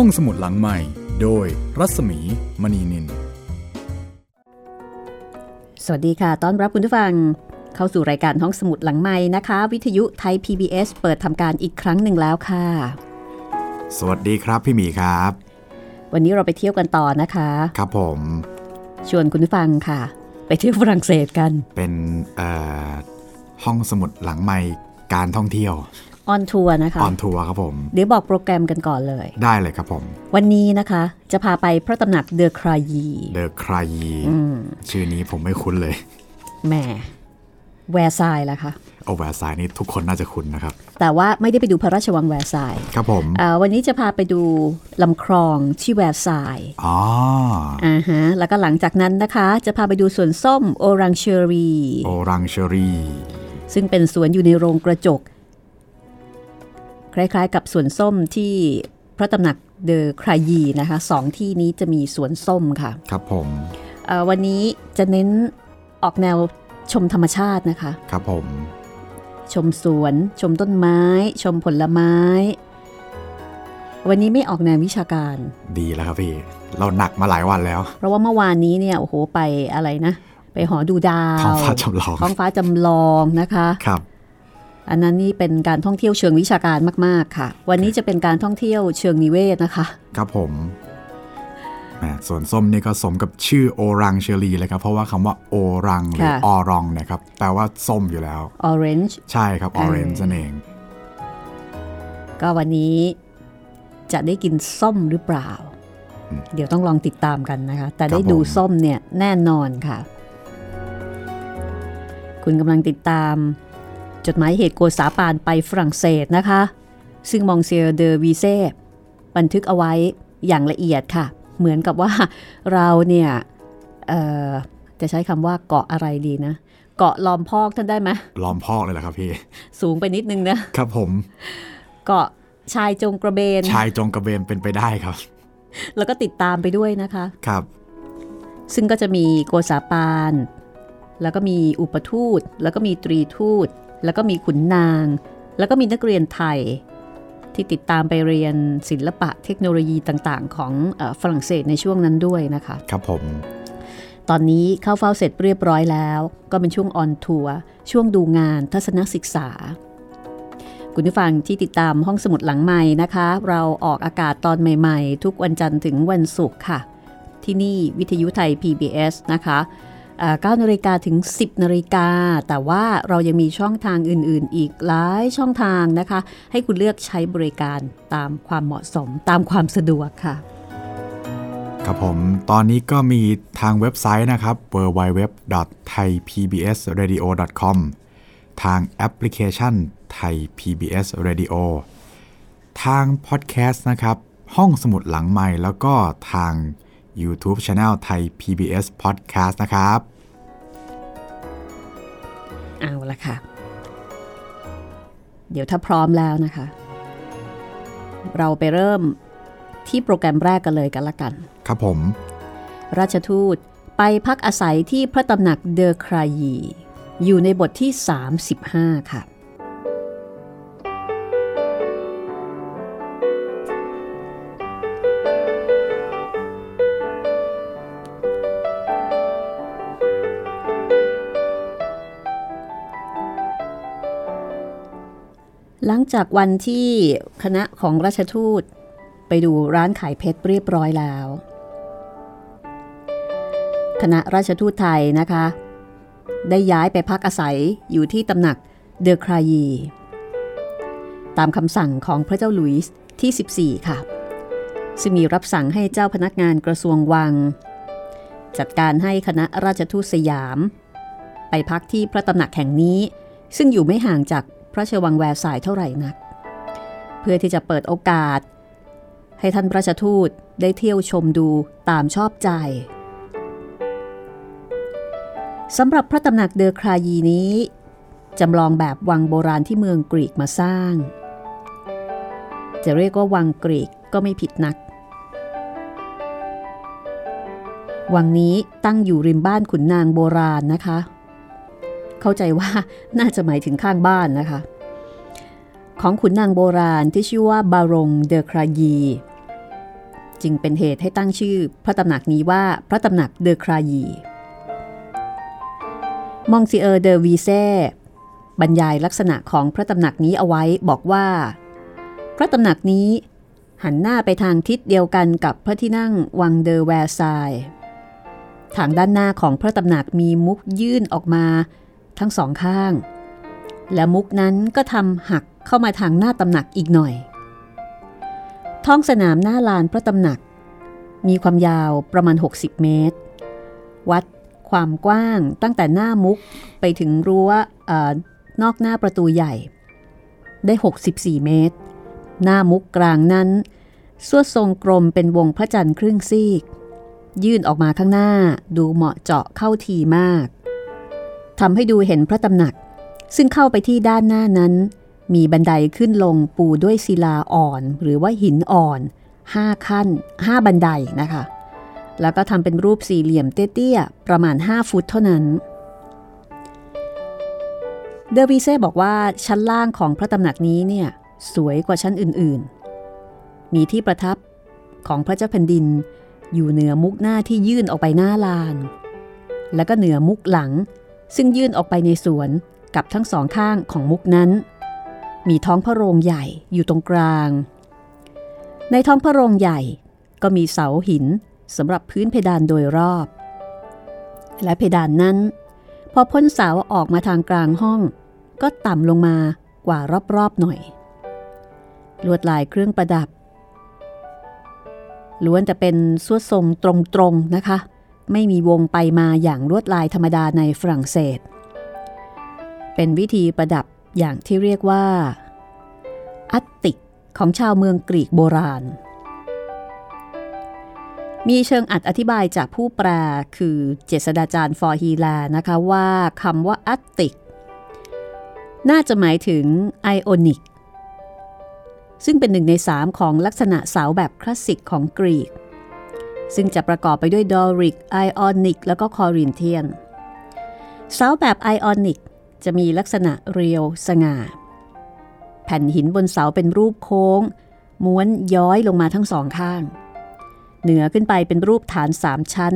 ห้องสมุดหลังใหม่ โดยรัศมีมณีนิน สวัสดีค่ะ ต้อนรับคุณผู้ฟัง เข้าสู่รายการห้องสมุดหลังใหม่นะคะ วิทยุไทย PBS เปิดทำการอีกครั้งหนึ่งแล้วค่ะ สวัสดีครับพี่หมีครับ วันนี้เราไปเที่ยวกันต่อนะคะ ครับผม ชวนคุณผู้ฟังค่ะ ไปเที่ยวฝรั่งเศสกัน เป็นเอ่อห้องสมุดหลังใหม่การท่องเที่ยว on tour นะคะ on tour ครับผมเดี๋ยวบอกโปรแกรมกันก่อนเลย ได้เลยครับผม วันนี้นะคะ จะพาไปพระตำหนักเดอคลายีเดอคลายีชื่อนี้ผมไม่คุ้นเลยแหมแวร์ซายละค่ะโอแวร์ซายนี่ทุกคนน่าจะคุ้นนะครับ แต่ว่าไม่ได้ไปดูพระราชวังแวร์ซายครับผมเอ่อวันนี้จะพาไปดูลำคลองที่แวร์ซายอ๋ออ่าฮะแล้วก็หลังจากนั้นนะคะ จะพาไปดูสวนส้ม Orangerieโอรังเชอรี่ซึ่งเป็นสวนอยู่ในโรงกระจก คล้ายๆ กับสวนส้มที่พระตำหนักเดอครายีนะคะสองที่นี้จะมีสวนส้มค่ะ ครับผมเอ่อวันนี้จะเน้นออกแนวชมธรรมชาตินะคะ ครับผม ชมสวน ชมต้นไม้ ชมผลไม้ วันนี้ไม่ออกแนววิชาการ ดีแล้วครับพี่ เราหนักมาหลายวันแล้ว เพราะว่าเมื่อวานนี้เนี่ยโอ้โหไปอะไรนะ ไปหอดูดาวท้องฟ้าจำลองท้องฟ้าจำลองนะคะ ครับ อันนั้นนี่เป็นการท่องเที่ยวเชิงวิชาการมาก ๆ ค่ะ วันนี้จะเป็นการท่องเที่ยวเชิงนิเวศนะคะ ครับผมแหมส่วนส้มนี่ก็สมกับชื่อโอรังเชอรี่เลยครับ เพราะว่าคำว่าโอรังหรือค่ะออรองเนะครับแปลว่าส้มอยู่แล้ว orange ใช่ครับออเรนจ์เออนั่นเอง ก็วันนี้จะได้กินส้มหรือเปล่าอืมเดี๋ยวต้องลองติดตามกันนะคะ แต่ได้ครับผมดูส้มเนี่ยแน่นอนค่ะ คุณกำลังติดตาม จดหมายเหตุโกษาปานไปฝรั่งเศสนะคะ ซึ่งมองเซียเดอวีเซ่บันทึกเอาไว้อย่างละเอียดค่ะ เหมือนกับว่าเราเนี่ยเอ่อจะใช้คำว่าเกาะอะไรดีนะ เกาะลอมพอกท่านได้ไหมล้อมพอกเลยเหรอครับพี่ สูงไปนิดนึงนะ ครับผม เกาะชายจงกระเบน ชายจงกระเบนเป็นไปได้ครับ แล้วก็ติดตามไปด้วยนะคะ ครับ ซึ่งก็จะมีโกษาปาน แล้วก็มีอุปทูต แล้วก็มีตรีทูต แล้วก็มีขุนนาง แล้วก็มีนักเรียนไทย ที่ติดตามไปเรียนศิลปะเทคโนโลยีต่างๆ ของเออฝรั่งเศสในช่วงนั้นด้วยนะคะ ครับผม ตอนนี้เข้าเฝ้าเสร็จเรียบร้อยแล้ว ก็เป็นช่วงออนทัวร์ช่วงดูงานทัศนศึกษาคุณผู้ฟังที่ติดตามห้องสมุดหลังใหม่นะคะ เราออกอากาศตอนใหม่ ๆ ทุกวันจันทร์ถึงวันศุกร์ค่ะ ที่นี่วิทยุไทย PBS นะคะเอ่อ 9นาฬิกาถึง 10นาฬิกา แต่ว่าเรายังมีช่องทางอื่น ๆ อีกหลายช่องทางนะคะ ให้คุณเลือกใช้บริการตามความเหมาะสมตามความสะดวกค่ะครับผม ตอนนี้ก็มีทางเว็บไซต์นะครับ www.thaipbsradio.com ทางแอปพลิเคชัน Thai PBS Radio ทางพอดแคสต์นะครับ ห้องสมุดหลังใหม่แล้วก็ทาง YouTube Channel ไทย PBS Podcast นะครับ เอาละค่ะ เดี๋ยวถ้าพร้อมแล้วนะคะ เราไปเริ่มที่โปรแกรมแรกกันเลยกันละกัน ครับผม ราชทูตไปพักอาศัยที่พระตำหนักเดอครายี อยู่ในบทที่ 35 ค่ะ หลังจากวันที่คณะของราชทูต ไปดูร้านขายเพชรเรียบร้อยแล้ว คณะราชทูตไทยนะคะ ได้ย้ายไปพักอาศัยอยู่ที่ตำหนักเดอครายี ตามคำสั่งของพระเจ้าหลุยส์ที่ 14 ค่ะ ซึ่งมีรับสั่งให้เจ้าพนักงานกระทรวงวัง จัดการให้คณะราชทูตสยาม ไปพักที่พระตำหนักแห่งนี้ ซึ่งอยู่ไม่ห่างจาก ระราชวังแวร์สายเท่าไหร่นัก เพื่อที่จะเปิดโอกาส ให้ท่านราชทูตได้เที่ยวชมดูตามชอบใจสำหรับพระตำหนักเดอครายีนี้จำลองแบบวังโบราณที่เมืองกรีกมาสร้าง จะเรียกว่าวังกรีกก็ไม่ผิดนัก วังนี้ตั้งอยู่ริมบ้านขุนนางโบราณนะคะ เข้าใจว่าน่าจะหมายถึงข้างบ้านนะคะ ของขุนนางโบราณที่ชื่อว่าบารงเดอครายีจึงเป็นเหตุให้ตั้งชื่อพระตำหนักนี้ว่าพระตำหนักเดอครายีมองซิเออร์เดอวีเซ่บรรยายลักษณะของพระตำหนักนี้เอาไว้บอกว่า พระตำหนักนี้หันหน้าไปทางทิศเดียวกันกับพระที่นั่งวังเดอแวร์ซายทางด้านหน้าของพระตำหนักมีมุกยื่นออกมา ทั้งสองข้าง และมุกนั้นก็ทำหักเข้ามาทางหน้าตำหนักอีกหน่อย ท้องสนามหน้าลานพระตำหนัก มีความยาวประมาณ 60 เมตร วัดความกว้างตั้งแต่หน้ามุกไปถึงรั้วนอกหน้าประตูใหญ่ ได้ 64 เมตร หน้ามุกกลางนั้นสวดทรงกลมเป็นวงพระจันทร์ครึ่งซีก ยื่นออกมาข้างหน้าดูเหมาะเจาะเข้าทีมาก ทำให้ดูเห็นพระตำหนัก ซึ่งเข้าไปที่ด้านหน้านั้น มีบันไดขึ้นลงปูด้วยศิลาอ่อนหรือว่าหินอ่อน5ขั้น5บันไดนะคะ แล้วก็ทำเป็นรูปสี่เหลี่ยมเตี้ยๆ ประมาณ 5 ฟุตเท่านั้น เดอวีเซ่บอกว่าชั้นล่างของพระตำหนักนี้เนี่ยสวยกว่าชั้นอื่นๆ มีที่ประทับของพระเจ้าแผ่นดิน อยู่เหนือมุกหน้าที่ยื่นออกไปหน้าลาน แล้วก็เหนือมุกหลัง ซึ่งยื่นออกไปในสวนกับทั้งสองข้างของมุกนั้น มีท้องพระโรงใหญ่อยู่ตรงกลาง ในท้องพระโรงใหญ่ก็มีเสาหินสำหรับพื้นเพดานโดยรอบ และเพดานนั้น พอพ้นเสาออกมาทางกลางห้อง ก็ต่ำลงมากว่ารอบๆหน่อย ลวดลายเครื่องประดับล้วนแต่เป็นสวดทรงตรงๆนะคะ ไม่มีวงไปมาอย่างลวดลายธรรมดาในฝรั่งเศส เป็นวิธีประดับอย่างที่เรียกว่า อัตติกของชาวเมืองกรีกโบราณ มีเชิงอรรถอธิบายจากผู้แปลคือเจษฎาจารย์ ฟ.ฮีแลร์นะคะว่าคำว่าอัตติก น่าจะหมายถึงไอโอนิกซึ่งเป็นหนึ่งในสามของลักษณะเสาแบบคลาสสิกของกรีก ซึ่งจะประกอบไปด้วยดอริก ไอออนิก แล้วก็คอรินเทียน เสาแบบไอออนิก จะมีลักษณะเรียวสง่า แผ่นหินบนเสาเป็นรูปโค้ง ม้วนย้อยลงมาทั้งสองข้าง เหนือขึ้นไปเป็นรูปฐานสามชั้น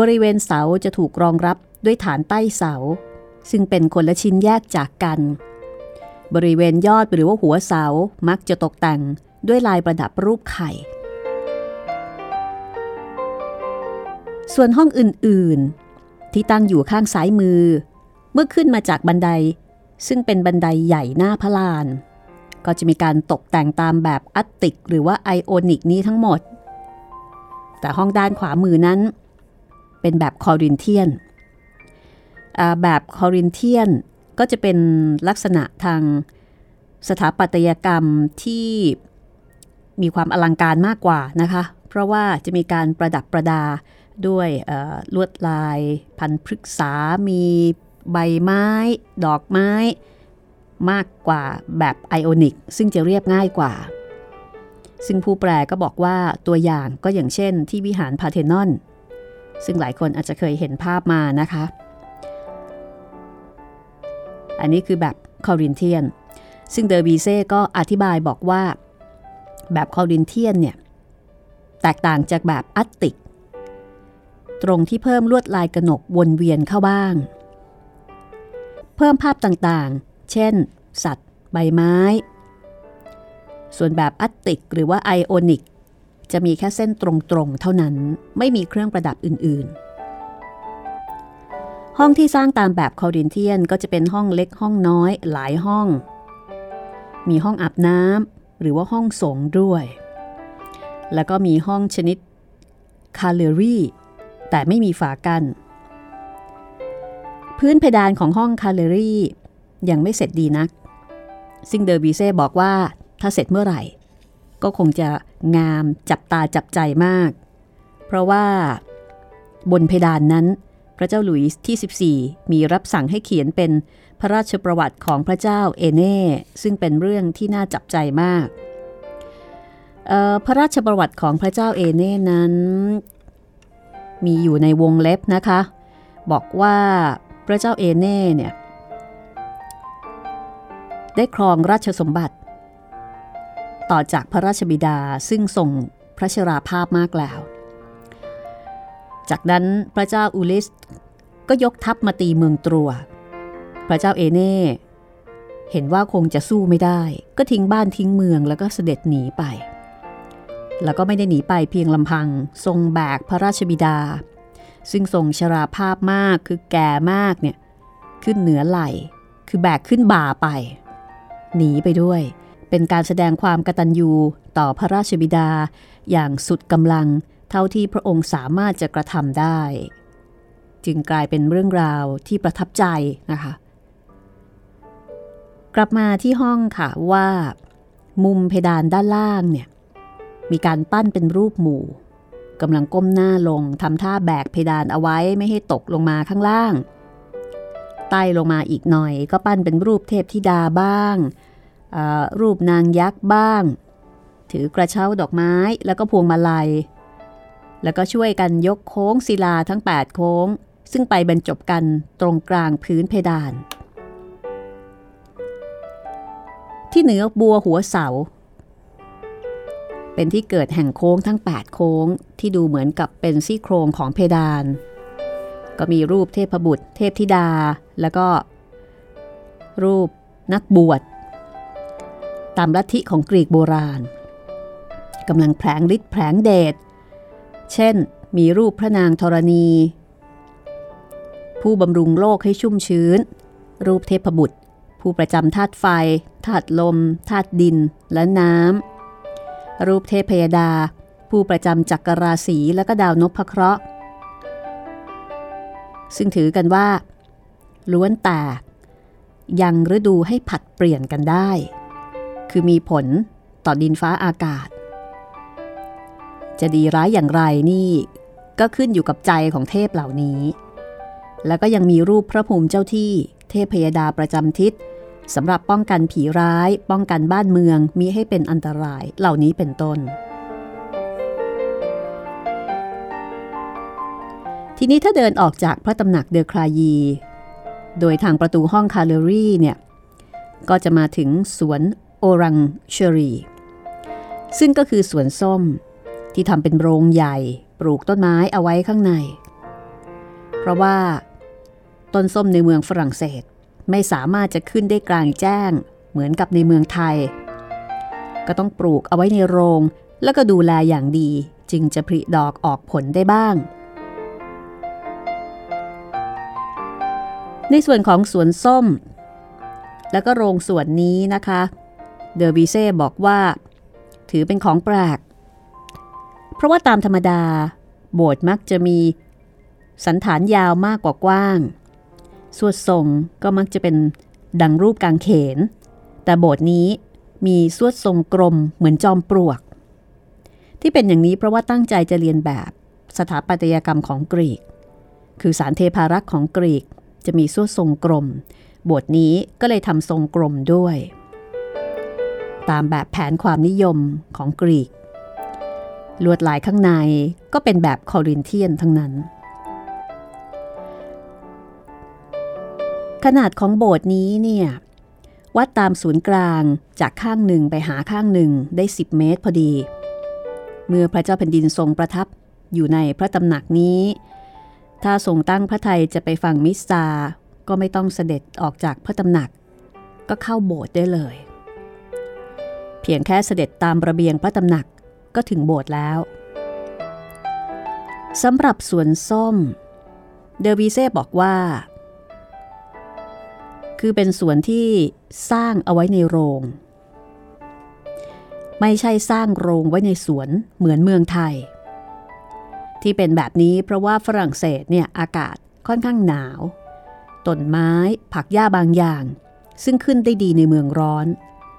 บริเวณเสาจะถูกรองรับด้วยฐานใต้เสา ซึ่งเป็นคนละชิ้นแยกจากกัน บริเวณยอดหรือว่าหัวเสามักจะตกแต่งด้วยลายประดับรูปไข่ ส่วนห้องอื่นๆ ที่ตั้งอยู่ข้างซ้ายมือ เมื่อขึ้นมาจากบันได ซึ่งเป็นบันไดใหญ่หน้าพระลาน ก็จะมีการตกแต่งตามแบบอัตติก หรือว่าไอโอนิกนี้ทั้งหมด แต่ห้องด้านขวามือนั้น เป็นแบบคอรินเทียน แบบคอรินเทียนก็จะเป็นลักษณะทางสถาปัตยกรรมที่มีความอลังการมากกว่านะคะ เพราะว่าจะมีการประดับประดา ด้วยลวดลายพรรณพฤกษา มีใบไม้ ดอกไม้ มากกว่าแบบไอโอนิก ซึ่งจะเรียบง่ายกว่า ซึ่งผู้แปลก็บอกว่าตัวอย่างก็อย่างเช่นที่วิหารพาร์เธนอน ซึ่งหลายคนอาจจะเคยเห็นภาพมานะคะ อันนี้คือแบบคอรินเทียน ซึ่งเดอร์บีเซ่ก็อธิบายบอกว่า แบบคอรินเทียนเนี่ยแตกต่างจากแบบอัตติก ตรงที่เพิ่มลวดลายกระหนกวนเวียนเข้าบ้าง เพิ่มภาพต่างๆ เช่น สัตว์ ใบไม้ ส่วนแบบอัตติกหรือว่าไอโอนิก จะมีแค่เส้นตรงๆ เท่านั้นไม่มีเครื่องประดับอื่นๆ ห้องที่สร้างตามแบบคอรินเทียนก็จะเป็นห้องเล็กห้องน้อยหลายห้อง มีห้องอาบน้ำหรือว่าห้องสรงด้วย แล้วก็มีห้องชนิด galerie แต่ไม่มีฝากั้นพื้นเพดานของห้อง galerie ยังไม่เสร็จดีนักซึ่งเดอวีเซ่บอกว่าถ้าเสร็จเมื่อไหร่ ก็คงจะงามจับตาจับใจมาก เพราะว่าบนเพดานนั้น พระเจ้าหลุยส์ที่ 14 มีรับสั่งให้เขียนเป็นพระราชประวัติของพระเจ้าเอเน่ซึ่งเป็นเรื่องที่น่าจับใจมาก พระราชประวัติของพระเจ้าเอเน่นั้น มีอยู่ในวงเล็บนะคะ บอกว่าพระเจ้าเอเน่เนี่ยได้ครองราชสมบัติ ต่อจากพระราชบิดาซึ่งส่งพระชราภาพมากแล้ว จากนั้นพระเจ้าอุลิสก็ยกทัพมาตีเมืองตรัว พระเจ้าเอเน่เห็นว่าคงจะสู้ไม่ได้ ก็ทิ้งบ้านทิ้งเมืองแล้วก็เสด็จหนีไป แล้วก็ไม่ได้หนีไปเพียงลำพัง ทรงแบกพระราชบิดา ซึ่งทรงชราภาพมากคือแก่มากเนี่ยขึ้นเหนือไหลคือแบกขึ้นบ่าไป หนีไปด้วย เป็นการแสดงความกตัญญูต่อพระราชบิดา อย่างสุดกำลังเท่าที่พระองค์สามารถจะกระทำได้ จึงกลายเป็นเรื่องราวที่ประทับใจนะคะ กลับมาที่ห้องค่ะว่า มุมเพดานด้านล่างเนี่ย มีการปั้นเป็นรูปหมู่กำลังก้มหน้าลงทำท่าแบกเพดานเอาไว้ไม่ให้ตกลงมาข้างล่างใต้ลงมาอีกหน่อย ก็ปั้นเป็นรูปเทพธิดาบ้าง รูปนางยักษ์บ้าง ถือกระเช้าดอกไม้แล้วก็พวงมาลัย แล้วก็ช่วยกันยกโค้งศิลาทั้ง 8 โค้ง ซึ่งไปบรรจบกันตรงกลางพื้นเพดาน ที่เหนือบัวหัวเสา เป็นที่เกิดแห่งโค้งทั้ง 8 โค้งที่ดูเหมือนกับเป็นซี่โครงของเพดาน ก็มีรูปเทพบุตร เทพธิดา แล้วก็ รูปนักบวช ตามลัทธิของกรีกโบราณกำลังแผลงฤทธิ์แผลงเดช เช่น มีรูปพระนางธรณี ผู้บำรุงโลกให้ชุ่มชื้น รูปเทพบุตร ผู้ประจำธาตุไฟธาตุลมธาตุดินและน้ำ รูปเทพพยดา ผู้ประจำจักรราศีและก็ดาวนพเคราะห์ ซึ่งถือกันว่า ล้วนแต่ยังฤดูให้ผัดเปลี่ยนกันได้ คือมีผลต่อดินฟ้าอากาศ จะดีร้ายอย่างไรนี่ ก็ขึ้นอยู่กับใจของเทพเหล่านี้ แล้วก็ยังมีรูปพระภูมิเจ้าที่ เทพพยดาประจำทิศ สำหรับป้องกันผีร้าย ป้องกันบ้านเมืองมีให้เป็นอันตรายเหล่านี้เป็นต้น ทีนี้ถ้าเดินออกจากพระตำหนักเดอครายี โดยทางประตูห้องคาเลรี่เนี่ย ก็จะมาถึงสวนโอรังเชอรีซึ่งก็คือสวนส้มที่ทำเป็นโรงใหญ่ปลูกต้นไม้เอาไว้ข้างใน เพราะว่าต้นส้มในเมืองฝรั่งเศส ไม่สามารถจะขึ้นได้กลางแจ้ง เหมือนกับในเมืองไทย ก็ต้องปลูกเอาไว้ในโรง แล้วก็ดูแลอย่างดีจึงจะผลิดอกออกผลได้บ้าง ในส่วนของสวนส้ม แล้วก็โรงสวนนี้นะคะ เดอร์บีเซ่บอกว่า ถือเป็นของแปลก เพราะว่าตามธรรมดา โบสถ์มักจะมี สันฐานยาวมากกว่ากว้าง สวดทรงก็มักจะเป็นดังรูปกางเขน แต่โบสถ์นี้มีสวดทรงกลมเหมือนจอมปลวก ที่เป็นอย่างนี้เพราะว่าตั้งใจจะเรียนแบบสถาปัตยกรรมของกรีก คือสารเทพารักษ์ของกรีกจะมีส้วทรงกลมบทนี้ก็เลยทำทรงกลมด้วย ตามแบบแผนความนิยมของกรีก ลวดลายข้างในก็เป็นแบบคอรินเทียนทั้งนั้น ขนาดของโบสถ์นี้เนี่ยวัดตามศูนย์กลางจากข้างหนึ่งไปหาข้างหนึ่งได้ 10 เมตรพอดี เมื่อพระเจ้าแผ่นดินทรงประทับอยู่ในพระตำหนักนี้ ถ้าทรงตั้งพระไทยจะไปฟังมิสซาก็ไม่ต้องเสด็จออกจากพระตำหนัก ก็เข้าโบสถ์ได้เลย เพียงแค่เสด็จตามระเบียงพระตำหนักก็ถึงโบสถ์แล้วสำหรับสวนส้ม เดวีเซ่บอกว่า คือเป็นสวนที่สร้างเอาไว้ในโรง ไม่ใช่สร้างโรงไว้ในสวนเหมือนเมืองไทย ที่เป็นแบบนี้เพราะว่าฝรั่งเศสเนี่ยอากาศค่อนข้างหนาว ต้นไม้ผักหญ้าบางอย่าง ซึ่งขึ้นได้ดีในเมืองร้อน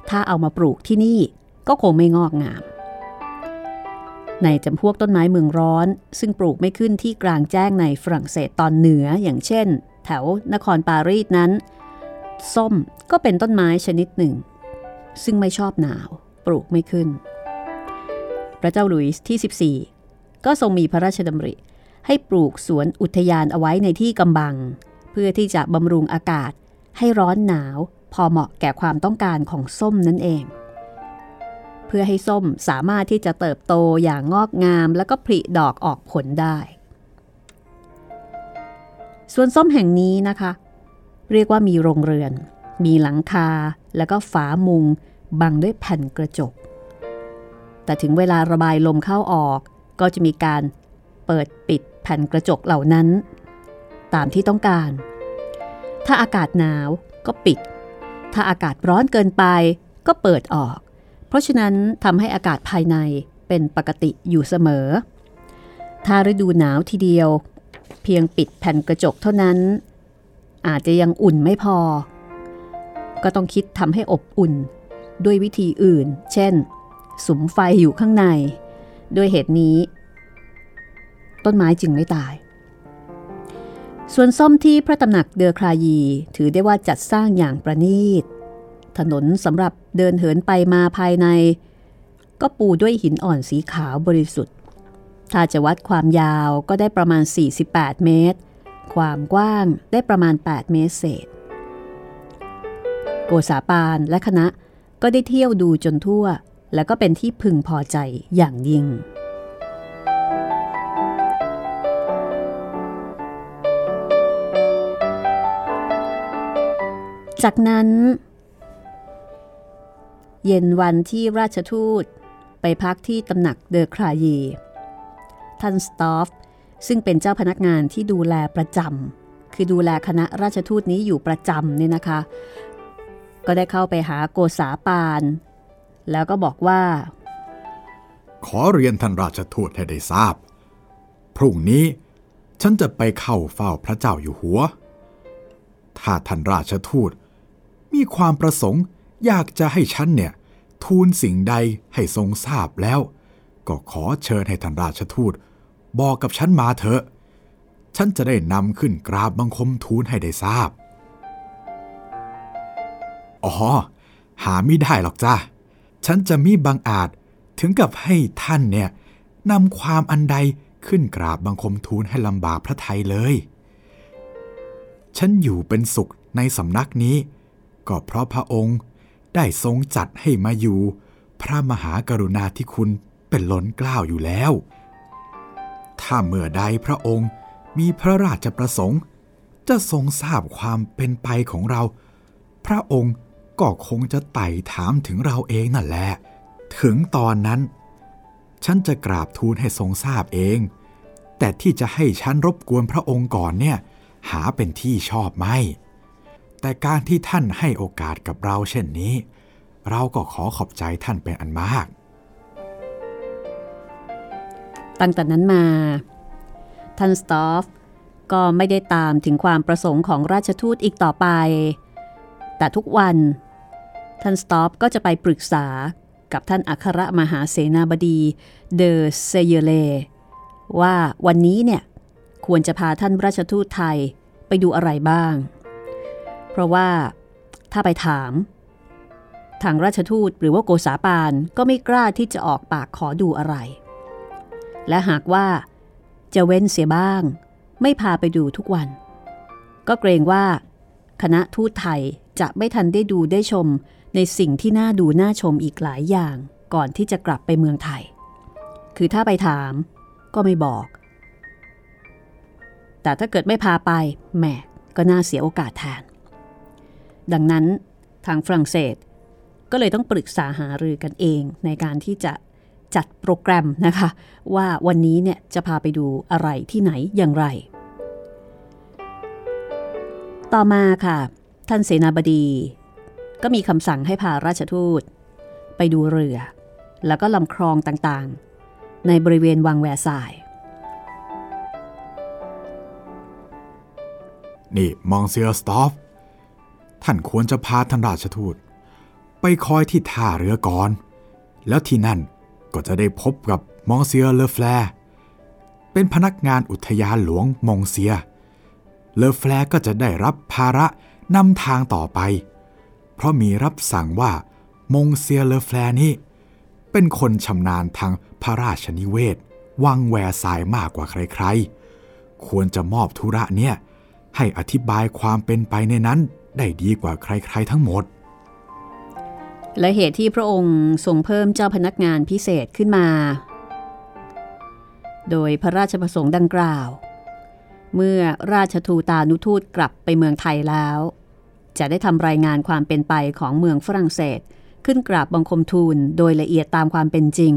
ถ้าเอามาปลูกที่นี่ก็คงไม่งอกงาม ในจำพวกต้นไม้เมืองร้อน ซึ่งปลูกไม่ขึ้นที่กลางแจ้งในฝรั่งเศสตอนเหนืออย่างเช่น แถวนครปารีสนั้น ส้มก็เป็นต้นไม้ชนิดหนึ่ง ซึ่งไม่ชอบหนาวปลูกไม่ขึ้น พระเจ้าหลุยส์ที่ 14 ก็ทรงมีพระราชดำริให้ปลูกสวนอุทยานเอาไว้ในที่กำบัง เพื่อที่จะบำรุงอากาศให้ร้อนหนาวพอเหมาะแก่ความต้องการของส้มนั่นเองพพื่อให้ส้มสามารถที่จะเติบโตอย่างงอกงามแล้วก็ผลิดอกออกผลได้ส่วนส้มแห่งนี้นะคะ เรียกว่ามีโรงเรือน มีหลังคาแล้วก็ฝามุง บังด้วยแผ่นกระจก แต่ถึงเวลาระบายลมเข้าออก ก็จะมีการเปิดปิดแผ่นกระจกเหล่านั้น ตามที่ต้องการ ถ้าอากาศหนาวก็ปิด ถ้าอากาศร้อนเกินไปก็เปิดออก เพราะฉะนั้นทำให้อากาศภายในเป็นปกติอยู่เสมอ ถ้าฤดูหนาวทีเดียว เพียงปิดแผ่นกระจกเท่านั้น อาจจะยังอุ่นไม่พอ ก็ต้องคิดทำให้อบอุ่น ด้วยวิธีอื่น เช่น สุมไฟอยู่ข้างใน ด้วยเหตุนี้ ต้นไม้จึงไม่ตาย ส่วนส้มที่พระตำหนักเดอคลายีถือได้ว่าจัดสร้างอย่างประณีต ถนนสำหรับเดินเหินไปมาภายใน ก็ปูด้วยหินอ่อนสีขาวบริสุทธิ์ ถ้าจะวัดความยาวก็ได้ประมาณ 48 เมตร ความกว้างได้ประมาณ 8 เมตรเศษ โกษาปานและคณะก็ได้เที่ยวดูจนทั่ว แล้วก็เป็นที่พึงพอใจอย่างยิ่ง จากนั้น เย็นวันที่ราชทูตไปพักที่ตำหนักเดอครายีท่านสตอฟ ซึ่งเป็นเจ้าพนักงานที่ดูแลประจำคือดูแลคณะราชทูตนี้อยู่ประจำเนี่ยนะคะ ก็ได้เข้าไปหาโกษาปาน แล้วก็บอกว่า ขอเรียนท่านราชทูตให้ได้ทราบ พรุ่งนี้ฉันจะไปเข้าเฝ้าพระเจ้าอยู่หัว ถ้าท่านราชทูตมีความประสงค์อยากจะให้ฉันเนี่ยทูลสิ่งใดให้ทรงทราบแล้ว ก็ขอเชิญให้ท่านราชทูต บอกกับฉันมาเถอะ ฉันจะได้นำขึ้นกราบบังคมทูลให้ได้ทราบ อ๋อ หาไม่ได้หรอกจ้าฉันจะมีบางอาจถึงกับให้ท่านเนี่ยนำความอันใดขึ้นกราบบังคมทูลให้ลำบากพระไทยเลย ฉันอยู่เป็นสุขในสำนักนี้ ก็เพราะพระองค์ได้ทรงจัดให้มาอยู่ พระมหากรุณาธิคุณเป็นล้นเกล้าวอยู่แล้ว ถ้าเมื่อใดพระองค์มีพระราชประสงค์ จะทรงทราบความเป็นไปของเรา พระองค์ก็คงจะไต่ถามถึงเราเองนั่นแหละ ถึงตอนนั้น ฉันจะกราบทูลให้ทรงทราบเอง แต่ที่จะให้ฉันรบกวนพระองค์ก่อนเนี่ย หาเป็นที่ชอบไม่ แต่การที่ท่านให้โอกาสกับเราเช่นนี้ เราก็ขอขอบใจท่านเป็นอันมาก ตั้งแต่นั้นมา ท่านสตอฟก็ไม่ได้ตามถึงความประสงค์ของราชทูตอีกต่อไป แต่ทุกวัน ท่านสตอฟก็จะไปปรึกษากับท่านอัครมหาเสนาบดีเดอเซเยเล ว่าวันนี้เนี่ยควรจะพาท่านราชทูตไทยไปดูอะไรบ้าง เพราะว่าถ้าไปถาม ทางราชทูตหรือว่าโกษาปานก็ไม่กล้าที่จะออกปากขอดูอะไร และหากว่าจะเว้นเสียบ้าง ไม่พาไปดูทุกวัน ก็เกรงว่าคณะทูตไทยจะไม่ทันได้ดูได้ชมในสิ่งที่น่าดูน่าชมอีกหลายอย่างก่อนที่จะกลับไปเมืองไทย คือถ้าไปถามก็ไม่บอก แต่ถ้าเกิดไม่พาไปแหมก็น่าเสียโอกาสแทน ดังนั้นทางฝรั่งเศสก็เลยต้องปรึกษาหารือกันเองในการที่จะ จัดโปรแกรมนะคะ ว่าวันนี้เนี่ยจะพาไปดูอะไรที่ไหนอย่างไร ต่อมาค่ะ ท่านเสนาบดี ก็มีคำสั่งให้พาราชทูต ไปดูเรือ แล้วก็ลำคลองต่างๆ ในบริเวณวังแวร์สาย นี่มองเซียสตอฟ ท่านควรจะพาท่านราชทูต ไปคอยที่ท่าเรือก่อน แล้วที่นั่น ก็จะได้พบกับ monsieur เลอแฟร์เป็นพนักงานอุทยานหลวง monsieur เลอแฟร์ก็จะได้รับภาระนำทางต่อไป เพราะมีรับสั่งว่า monsieur เลอแฟร์นี้ เป็นคนชำนาญทางพระราชนิเวศน์ วังแวร์ซายมากกว่าใครๆ ควรจะมอบธุระเนี่ยให้อธิบายความเป็นไปในนั้นได้ดีกว่าใครๆทั้งหมด และเหตุที่พระองค์ทรงเพิ่มเจ้าพนักงานพิเศษขึ้นมา โดยพระราชประสงค์ดังกล่าว เมื่อราชทูตานุทูตกลับไปเมืองไทยแล้ว จะได้ทำรายงานความเป็นไปของเมืองฝรั่งเศส ขึ้นกราบบังคมทูลโดยละเอียดตามความเป็นจริง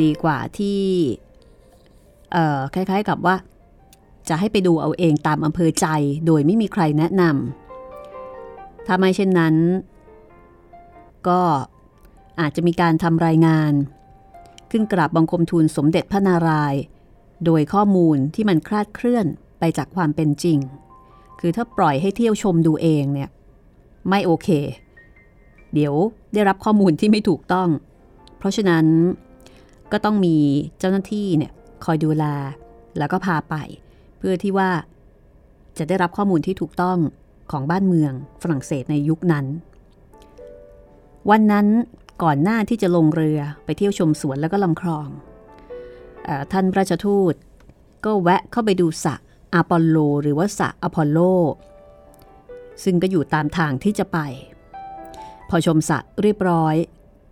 ดีกว่าที่คล้ายๆกับว่า จะให้ไปดูเอาเองตามอำเภอใจโดยไม่มีใครแนะนำถ้าไม่เช่นนั้น ก็อาจจะมีการทำรายงาน ขึ้นกราบบังคมทูลสมเด็จพระนารายณ์โดยข้อมูลที่มันคลาดเคลื่อนไปจากความเป็นจริง คือถ้าปล่อยให้เที่ยวชมดูเองเนี่ยไม่โอเค เดี๋ยวได้รับข้อมูลที่ไม่ถูกต้อง เพราะฉะนั้นก็ต้องมีเจ้าหน้าที่เนี่ยคอยดูแลแล้วก็พาไป เพื่อที่ว่าจะได้รับข้อมูลที่ถูกต้องของบ้านเมืองฝรั่งเศสในยุคนั้น วันนั้นก่อนหน้าที่จะลงเรือไปเที่ยวชมสวนแล้วก็ลำคลองอท่านราชทูต ก็แวะเข้าไปดูสระอพอลโล หรือว่าสระอพอลโล ซึ่งก็อยู่ตามทางที่จะไป พอชมสระเรียบร้อย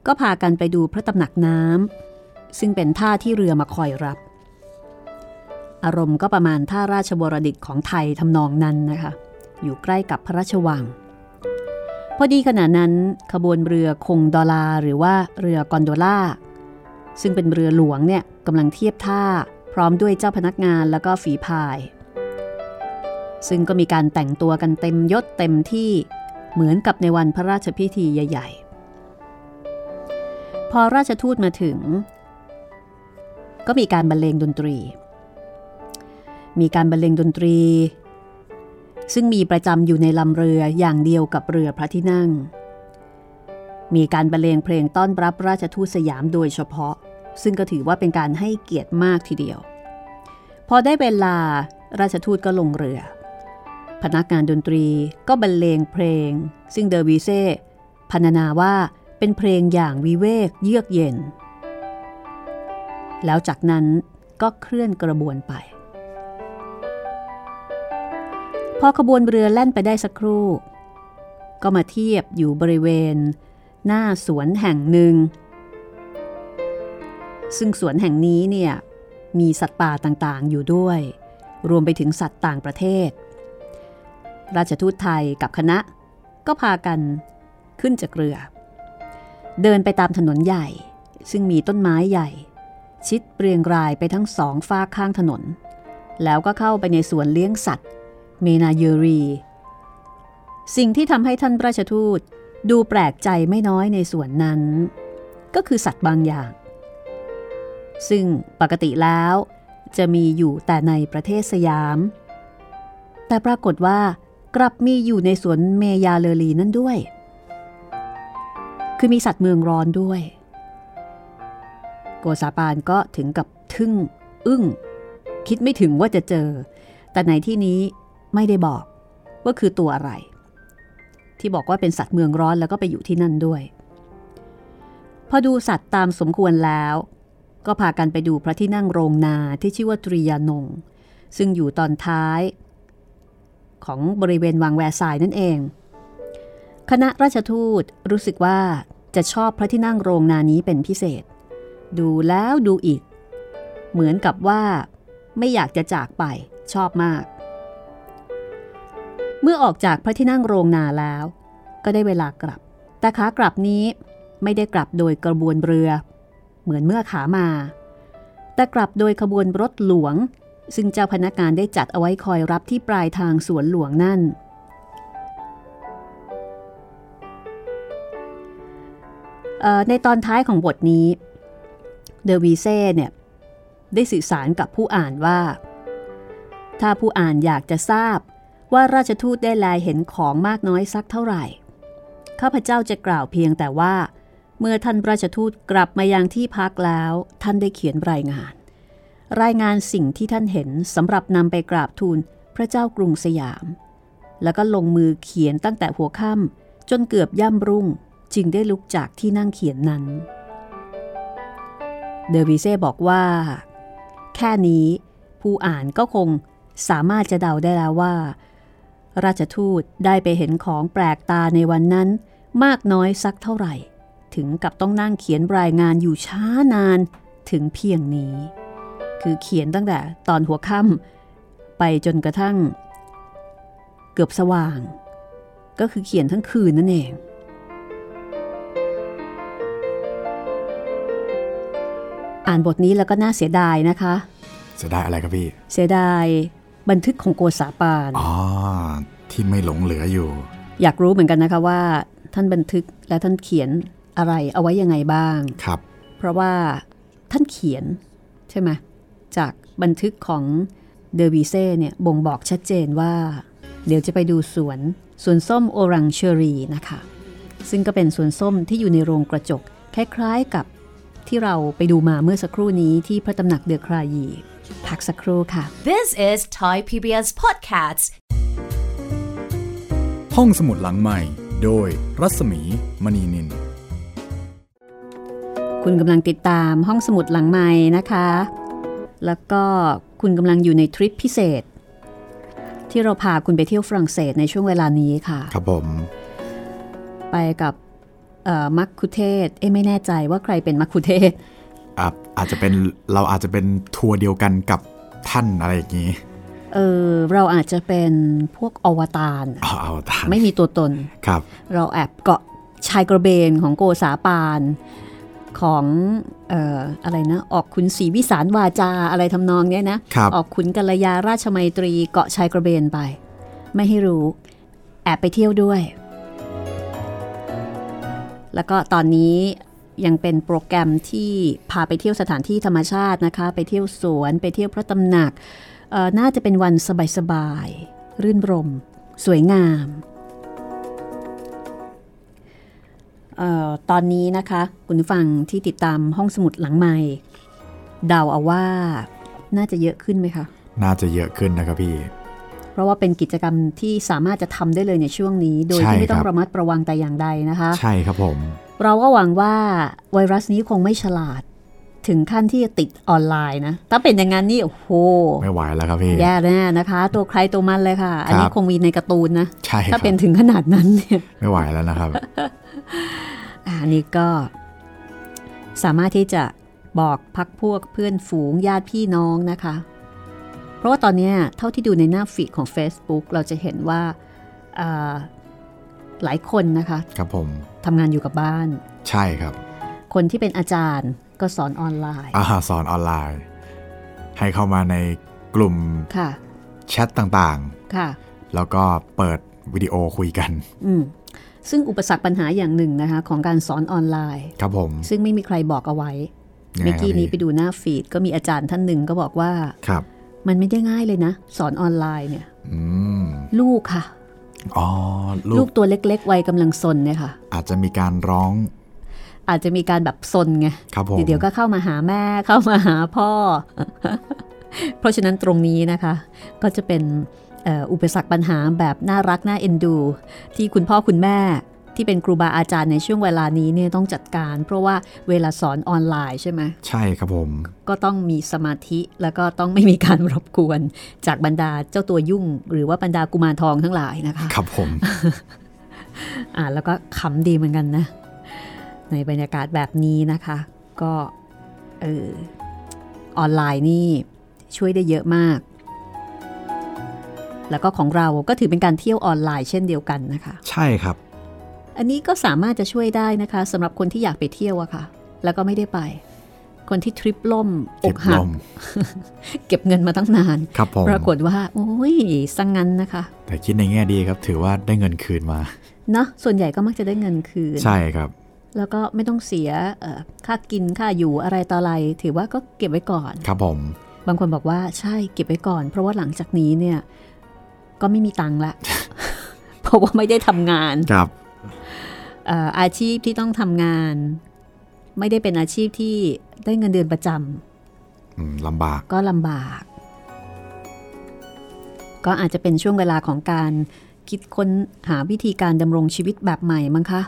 ก็พากันไปดูพระตำหนักน้ำซึ่งเป็นท่าที่เรือมาคอยรับ อารมณ์ก็ประมาณท่าราชบรดิตของไทยทำนองนั้นนะคะ อยู่ใกล้กับพระราชวัง พอดีขณะนั้นขบวนเรือคงดอลาหรือว่าเรือกอนโดล่าซึ่งเป็นเรือหลวงเนี่ยกำลังเทียบท่าพร้อมด้วยเจ้าพนักงานแล้วก็ฝีพาย ซึ่งก็มีการแต่งตัวกันเต็มยศเต็มที่เหมือนกับในวันพระราชพิธีใหญ่ ๆ พอราชทูตมาถึง ก็มีการบรรเลงดนตรี มีการบรรเลงดนตรี ซึ่งมีประจำอยู่ในลำเรืออย่างเดียวกับเรือพระที่นั่ง มีการบรรเลงเพลงต้อนรับราชทูตสยามโดยเฉพาะ ซึ่งก็ถือว่าเป็นการให้เกียรติมากทีเดียว พอได้เวลาราชทูตก็ลงเรือ พนักงานดนตรีก็บรรเลงเพลง ซึ่งเดอวิเซ่พรรณนาว่าเป็นเพลงอย่างวิเวกเยือกเย็น แล้วจากนั้นก็เคลื่อนกระบวนไป พอขบวนเรือแล่นไปได้สักครู่ ก็มาเทียบอยู่บริเวณ หน้าสวนแห่งหนึ่ง ซึ่งสวนแห่งนี้เนี่ยมีสัตว์ป่าต่างๆ อยู่ด้วย รวมไปถึงสัตว์ต่างประเทศ ราชทูตไทยกับคณะก็พากันขึ้นจากเรือ เดินไปตามถนนใหญ่ ซึ่งมีต้นไม้ใหญ่ ชิดเรียงรายไปทั้งสองฝ้าข้างถนน แล้วก็เข้าไปในสวนเลี้ยงสัตว์ เมนาเยรี สิ่งที่ทำให้ท่านราชทูตดูแปลกใจไม่น้อยในสวนนั้น ก็คือสัตว์บางอย่าง ซึ่งปกติแล้วจะมีอยู่แต่ในประเทศสยาม แต่ปรากฏว่ากลับมีอยู่ในสวนเมยาเลรีนั่นด้วย คือมีสัตว์เมืองร้อนด้วย โกษาปานก็ถึงกับทึ่ง อึ้ง คิดไม่ถึงว่าจะเจอ แต่ในที่นี้ ไม่ได้บอกว่าคือตัวอะไร ที่บอกว่าเป็นสัตว์เมืองร้อนแล้วก็ไปอยู่ที่นั่นด้วย พอดูสัตว์ตามสมควรแล้ว ก็พากันไปดูพระที่นั่งโรงนาที่ชื่อว่าตรียานง ซึ่งอยู่ตอนท้าย ของบริเวณวังแวร์ซายนั่นเอง คณะราชทูตรู้สึกว่าจะชอบพระที่นั่งโรงนานี้เป็นพิเศษ ดูแล้วดูอีก เหมือนกับว่าไม่อยากจะจากไปชอบมาก เมื่อออกจากพระที่นั่งโรงนาแล้ว ก็ได้เวลากลับ แต่ขากลับนี้ไม่ได้กลับโดยกระบวนเรือ เหมือนเมื่อขามา แต่กลับโดยขบวนรถหลวง ซึ่งเจ้าพนักงานได้จัดเอาไว้คอยรับที่ปลายทางสวนหลวงนั่น ในตอนท้ายของบทนี้ เดวีเซ่เนี่ยได้สื่อสารกับผู้อ่านว่า ถ้าผู้อ่านอยากจะทราบ ว่าราชทูตได้แลเห็นของมากน้อยสักเท่าไหร่ ข้าพเจ้าจะกล่าวเพียงแต่ว่า เมื่อท่านราชทูตกลับมายังที่พักแล้ว ท่านได้เขียนรายงาน รายงานสิ่งที่ท่านเห็นสำหรับนำไปกราบทูลพระเจ้ากรุงสยาม แล้วก็ลงมือเขียนตั้งแต่หัวค่ำจนเกือบย่ำรุ่งจึงได้ลุกจากที่นั่งเขียนนั้น เดอวิเซ่บอกว่า แค่นี้ผู้อ่านก็คงสามารถจะเดาได้แล้วว่า ราชทูตได้ไปเห็นของแปลกตาในวันนั้น มากน้อยสักเท่าไหร่ ถึงกับต้องนั่งเขียนรายงานอยู่ช้านานถึงเพียงนี้ คือเขียนตั้งแต่ตอนหัวค่ำไปจนกระทั่ง เกือบสว่าง ก็คือเขียนทั้งคืนนั่นเองอ่านบทนี้แล้วก็น่าเสียดายนะคะจะได้อะไรครับพี่ เสียดาย บันทึกของโกษาปานอ๋อที่ไม่หลงเหลืออยู่ อยากรู้เหมือนกันนะคะว่า ท่านบันทึกและท่านเขียนอะไรเอาไว้ยังไงบ้างครับ เพราะว่าท่านเขียนใช่ไหมจากบันทึกของเดอวีเซ่เนี่ยบ่งบอกชัดเจนว่า เดี๋ยวจะไปดูสวนสวนส้มโอรังเชอรีนะคะ ซึ่งก็เป็นสวนส้มที่อยู่ในโรงกระจก คล้ายๆกับที่เราไปดูมาเมื่อสักครู่นี้ที่พระตำหนักเดอครายี พักสักครู่ค่ะ This is Thai PBS Podcast ห้องสมุดหลังใหม่ โดยรัศมีมณีนิน คุณกำลังติดตามห้องสมุดหลังใหม่นะคะ แล้วก็คุณกำลังอยู่ในทริปพิเศษ ที่เราพาคุณไปเที่ยวฝรั่งเศสในช่วงเวลานี้ค่ะ ครับผม ไปกับเอ่อมักคุเทศก์เอ้ไม่แน่ใจว่าใครเป็นมักคุเทศก์ อะอาจจะเป็นเราอาจจะเป็นทัวร์เดียวกันกับท่านอะไรอย่างนี้ เออเราอาจจะเป็นพวกอวตารเอาเอาท่านไม่มีตัวตนครับ เราแอบเกาะชายกระเบนของโกษาปานของเอ่ออะไรนะออกขุนศรีวิสารวาจาอะไรทำนองเนี้ยนะครับออกขุนกัลยาราชมัยตรีเกาะชายกระเบนไป ไม่ให้รู้ แอบไปเที่ยวด้วย แล้วก็ตอนนี้ ยังเป็นโปรแกรมที่พาไปเที่ยวสถานที่ธรรมชาตินะคะ ไปเที่ยวสวนไปเที่ยวพระตำหนักเอ่อน่าจะเป็นวันสบายๆรื่นรม สวยงามเออตอนนี้นะคะ คุณผู้ฟังที่ติดตามห้องสมุดหลังใหม่เดาเอาว่าน่าจะเยอะขึ้นไหมคะ น่าจะเยอะขึ้นนะครับพี่ เพราะว่าเป็นกิจกรรมที่สามารถจะทำได้เลยในช่วงนี้ โดยใช่ที่ไม่ต้อคงรับระมัดระวังแต่อย่างใดนะคะ ใช่ครับผม เราก็หวังว่าไวรัสนี้คงไม่ฉลาด ถึงขั้นที่จะติดออนไลน์นะ ถ้าเป็นอย่างนั้นนี่โอ้โห ไม่ไหวแล้วครับพี่ แย่แน่นะคะ ตัวใครตัวมันเลยค่ะ อันนี้ครับคงมีในการ์ตูนนะ ใช่คถ้ารับเป็นถึงขนาดนั้นเนี่ยไม่ไหวแล้วนะครับอะอันนี้ก็ สามารถที่จะบอกพักพวกเพื่อนฝูงญาติพี่น้องนะคะ เพราะว่าตอนเนี้ยเท่าที่ดูในหน้าฟีดของ Facebook เราจะเห็นว่าอ่าหลายคนนะคะ ครับผม ทำงานอยู่กับบ้าน ใช่ครับ คนที่เป็นอาจารย์ก็สอนออนไลน์อาสอนออนไลน์ ให้เข้ามาในกลุ่มค่ะแชทต่างค่ะๆแล้วก็เปิดวิดีโอคุยกันอืมซึ่งอุปสรรคปัญหาอย่างหนึ่งนะคะ ของการสอนออนไลน์ ครับผม ซึ่งไม่มีใครบอกเอาไว้ยังไงเมื่อกี้ครับนี้พี่ไปดูหน้าฟีดก็มีอาจารย์ท่านหนึ่งก็บอกว่าครับ มันไม่ได้ง่ายเลยนะ สอนออนไลน์เนี่ยอืมลูกค่ะอ๋อ ลูลูกกตัวเล็ก ๆ วัยกำลังซนเนี่ยค่ะ อาจจะมีการร้อง อาจจะมีการแบบซนไงครับผมเดี๋ยวๆก็เข้ามาหาแม่เข้ามาหาพ่อ เพราะฉะนั้นตรงนี้นะคะ ก็จะเป็นเอ่ออุปสรรคปัญหาแบบน่ารักน่าเอ็นดู ที่คุณพ่อคุณแม่ ที่เป็นครูบาอาจารย์ในช่วงเวลานี้เนี่ยต้องจัดการ เพราะว่าเวลาสอนออนไลน์ใช่ไหมใช่ครับผม ก็ต้องมีสมาธิแล้วก็ต้องไม่มีการรบกวน จากบรรดาเจ้าตัวยุ่ง หรือว่าบรรดากุมารทองทั้งหลายนะคะครับผมอ่านแล้วก็ขำดีเหมือนกันนะ ในบรรยากาศแบบนี้นะคะ ก็เออออนไลน์นี่ช่วยได้เยอะมาก แล้วก็ของเราก็ถือเป็นการเที่ยวออนไลน์เช่นเดียวกันนะคะ ใช่ครับ อันนี้ก็สามารถจะช่วยได้นะคะสำหรับคนที่อยากไปเที่ยวอะค่ะ แล้วก็ไม่ได้ไป คนที่ทริปล่มอเก็บกหัลกมเก็บเงินมาตั้งนานครับผมปรากฏว่า โอ้ยสังงั้นนะคะ แต่คิดในแง่ดีครับ ถือว่าได้เงินคืนมาเนาะส่วนใหญ่ก็มักจะได้เงินคืน ใช่ครับ แล้วก็ไม่ต้องเสียเอ่อค่ากินค่าอยู่อะไรต่ออะไร ถือว่าก็เก็บไว้ก่อน ครับผม บางคนบอกว่าใช่เก็บไว้ก่อน เพราะว่าหลังจากนี้เนี่ย ก็ไม่มีตังค์ละเพราะว่าไม่ได้ทำงานครับเอ่ออาชีพที่ต้องทำงาน ไม่ได้เป็นอาชีพที่ได้เงินเดือนประจอืมลำบากำก็ลำบาก ก็อาจจะเป็นช่วงเวลาของการคิดค้นหาวิธีการดำรงชีวิตแบบใหม่มั้งคะ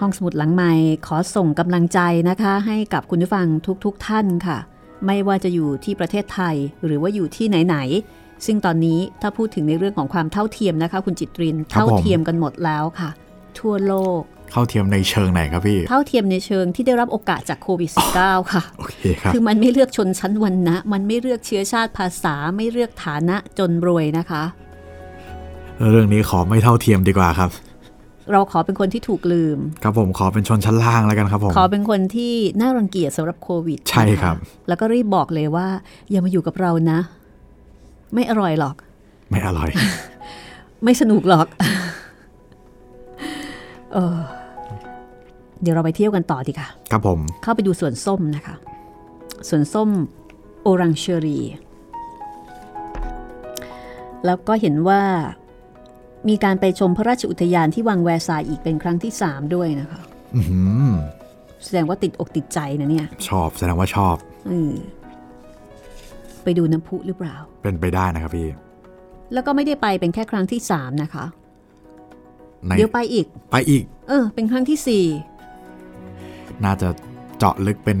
ห้องสมุดหลังใหม่ขอส่งกำลังใจนะคะ ให้กับคุณผู้ฟังทุกๆทท่านค่ะ ไม่ว่าจะอยู่ที่ประเทศไทยหรือว่าอยู่ที่ไหนๆซึ่งตอนนี้ถ้าพูดถึงในเรื่องของความเท่าเทียมนะคะ คุณจิตรินครับผมเท่าเทียมกันหมดแล้วค่ะ ทั่วโลกเข้าเทียมในเชิงไหนครับพี่ เท่าเทียมในเชิงที่ได้รับโอกาสจากโควิด -19 ค่ะ โอเคครับ คือมันไม่เลือกชนชั้นวรรณะ มันไม่เลือกเชื้อชาติภาษา ไม่เลือกฐานะจนรวยนะคะ เรื่องนี้ขอไม่เท่าเทียมดีกว่าครับ เราขอเป็นคนที่ถูกลืม ครับผมขอเป็นชนชั้นล่างแล้วกันครับผม ขอเป็นคนที่น่ารังเกียจสำหรับโควิด ใช่ครับนะะแล้วก็รีบบอกเลยว่า อย่ามาอยู่กับเรานะ ไม่อร่อยหรอก ไม่อร่อย ไม่สนุกหรอก เออเดี๋ยวเราไปเที่ยวกันต่อดีค่ะ ครับผม เข้าไปดูสวนส้มนะคะ สวนส้มโอรังเชอรี แล้วก็เห็นว่ามีการไปชมพระราชอุทยานที่วังแวร์ซายน์อีกเป็นครั้งที่3ด้วยนะคะอื้อหือแสดงว่าติดอกติดใจนะเนี่ย ชอบแสดงว่าชอบเออไปดูน้ำพุหรือเปล่า เป็นไปได้นะครับพี่ แล้วก็ไม่ได้ไปเป็นแค่ครั้งที่3นะคะ ในเดี๋ยวไปอีก ไปอีก เออ เป็นครั้งที่น่าจะเจาะลึกเป็น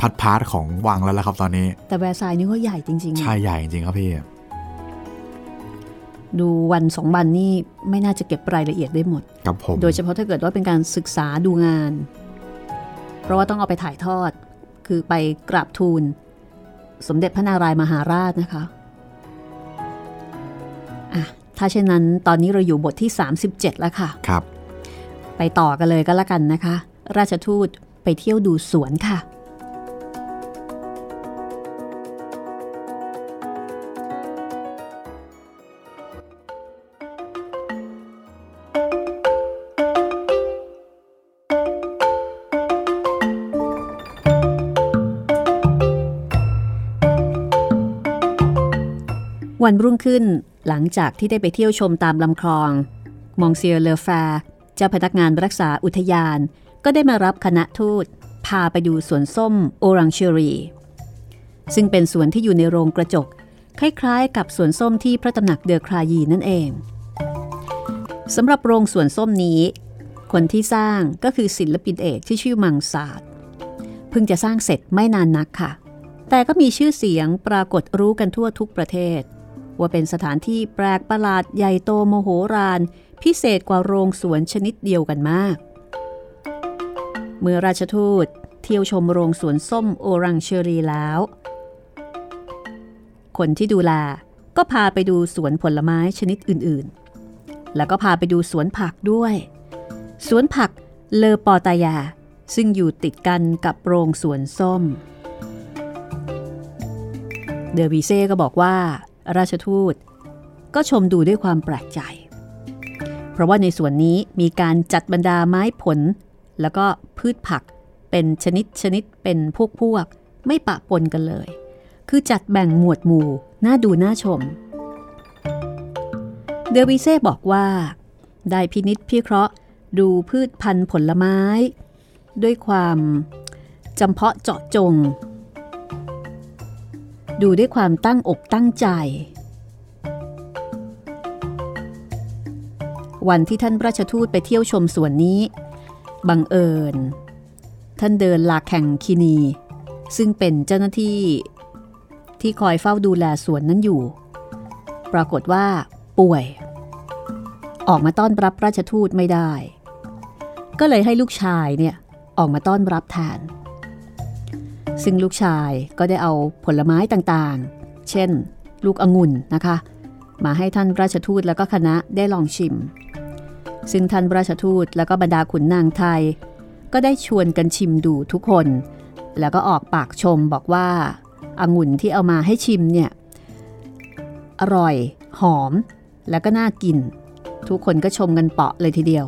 part part ของวังแล้วละครับตอนนี้4แต่แวร์ซายน์นี่ก็ใหญ่จริงๆนะชายใหญ่จริงๆครับพี่ ดูวันสองวันนี่ไม่น่าจะเก็บรายละเอียดได้หมดครับผมโดยเฉพาะถ้าเกิดว่าเป็นการศึกษาดูงาน เพราะว่าต้องเอาไปถ่ายทอด คือไปกราบทูล สมเด็จพระนารายมหาราชนะคะอะ ถ้าเช่นนั้นตอนนี้เราอยู่บทที่ 37 แล้วค่ะ ครับ ไปต่อกันเลยก็แล้วกันนะคะ ราชทูตไปเที่ยวดูสวนค่ะ วันรุ่งขึ้นหลังจากที่ได้ไปเที่ยวชมตามลำคลอง มองเซียเลอแฟร์เจ้าพนักงานรักษาอุทยาน ก็ได้มารับคณะทูต พาไปดูสวนส้มโอรังเชอรี ซึ่งเป็นสวนที่อยู่ในโรงกระจก คล้ายๆ กับสวนส้มที่พระตำหนักเดอครายีนั่นเองสำหรับโรงสวนส้มนี้ คนที่สร้างก็คือศิลปินเอกที่ชื่อมังสาดเพิ่งจะสร้างเสร็จไม่นานนักค่ะ แต่ก็มีชื่อเสียงปรากฏรู้กันทั่วทุกประเทศ ว่าเป็นสถานที่แปลกประหลาดใหญ่โตโมโหรานพิเศษกว่าโรงสวนชนิดเดียวกันมาก เมื่อราชทูตเที่ยวชมโรงสวนส้มโอรังเชอรีแล้ว คนที่ดูแลก็พาไปดูสวนผลไม้ชนิดอื่นๆ แล้วก็พาไปดูสวนผักด้วย สวนผักเลอปอตายา ซึ่งอยู่ติดกันกับโรงสวนส้ม เดอวีเซ่ก็บอกว่า ราชทูต ก็ชมดูด้วยความแปลกใจ เพราะว่าในส่วนนี้มีการจัดบรรดาไม้ผล แล้วก็พืชผักเป็นชนิดชนิดเป็นพวกพวกไม่ปะปนกันเลย คือจัดแบ่งหมวดหมู่น่าดูน่าชม เดวีเซ่บอกว่า ได้พินิษพิเคราะห์ดูพืชพันธุ์ผลไม้ ด้วยความจำเพาะเจาะจง ดูด้วยความตั้งอกตั้งใจ วันที่ท่านราชทูตไปเที่ยวชมสวนนี้ บังเอิญ ท่านเดินลาแข่งคินี ซึ่งเป็นเจ้าหน้าที่ที่คอยเฝ้าดูแลสวนนั้นอยู่ ปรากฏว่าป่วย ออกมาต้อนรับราชทูตไม่ได้ ก็เลยให้ลูกชายเนี่ยออกมาต้อนรับแทน ซึ่งลูกชายก็ได้เอาผลไม้ต่างๆ เช่น ลูกองุ่นนะคะ มาให้ท่านราชทูตแล้วก็คณะได้ลองชิม ซึ่งท่านราชทูตแล้วก็บรรดาขุนนางไทย ก็ได้ชวนกันชิมดูทุกคน แล้วก็ออกปากชมบอกว่าองุ่นที่เอามาให้ชิมเนี่ยอร่อย หอม แล้วก็น่ากิน ทุกคนก็ชมกันเปาะเลยทีเดียว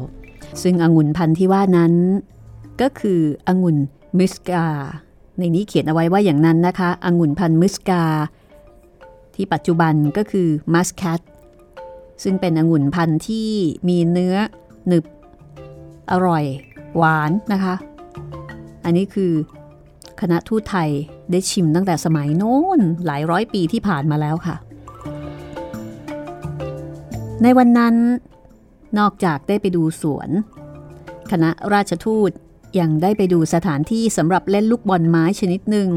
ซึ่งองุ่นพันธุ์ที่ว่านั้น ก็คือองุ่นมิสกา ในนี้เขียนเอาไว้ว่าอย่างนั้นนะคะองุ่นพันธุ์มิสกา ที่ปัจจุบันก็คือมัสแคัตซึ่งเป็นองุ่นพันธุ์ที่มีเนื้อหนึบ อร่อย หวานนะคะ อันนี้คือคณะทูตไทยได้ชิมตั้งแต่สมัยโน้นหลายร้อยปีที่ผ่านมาแล้วค่ะ ในวันนั้นนอกจากได้ไปดูสวน คณะราชทูต ยังได้ไปดูสถานที่สำหรับเล่นลูกบอลไม้ชนิดหนึ่ง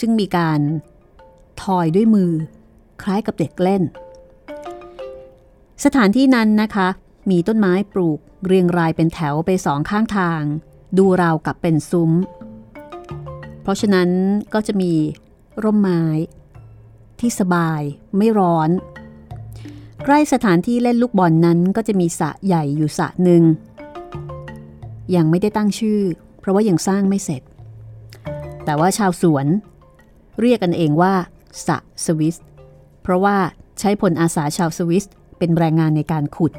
ซึ่งมีการทอยด้วยมือ คล้ายกับเด็กเล่น สถานที่นั้นนะคะ มีต้นไม้ปลูกเรียงรายเป็นแถวไปสองข้างทาง ดูราวกับเป็นซุ้ม เพราะฉะนั้นก็จะมีร่มไม้ ที่สบายไม่ร้อน ใกล้สถานที่เล่นลูกบอลนนั้นก็จะมีสระใหญ่อยู่สระหนึ่ง ยังไม่ได้ตั้งชื่อ เพราะว่ายังสร้างไม่เสร็จ แต่ว่าชาวสวน เรียกกันเองว่าสระสวิส เพราะว่าใช้ผลอาสาชาวสวิส เป็นแรงงานในการขุด